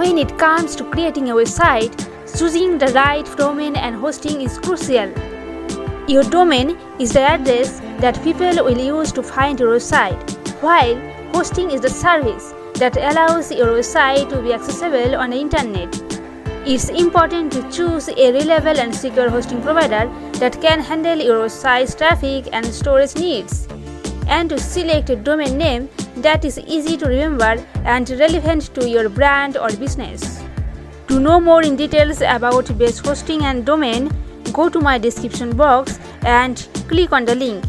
When it comes to creating a website, choosing the right domain and hosting is crucial. Your domain is the address that people will use to find your website, while hosting is the service that allows your website to be accessible on the internet. It's important to choose a reliable and secure hosting provider that can handle your website's traffic and storage needs, and to select a domain name that is easy to remember and relevant to your brand or business. To know more in details about best hosting and domain, go to my description box and click on the link.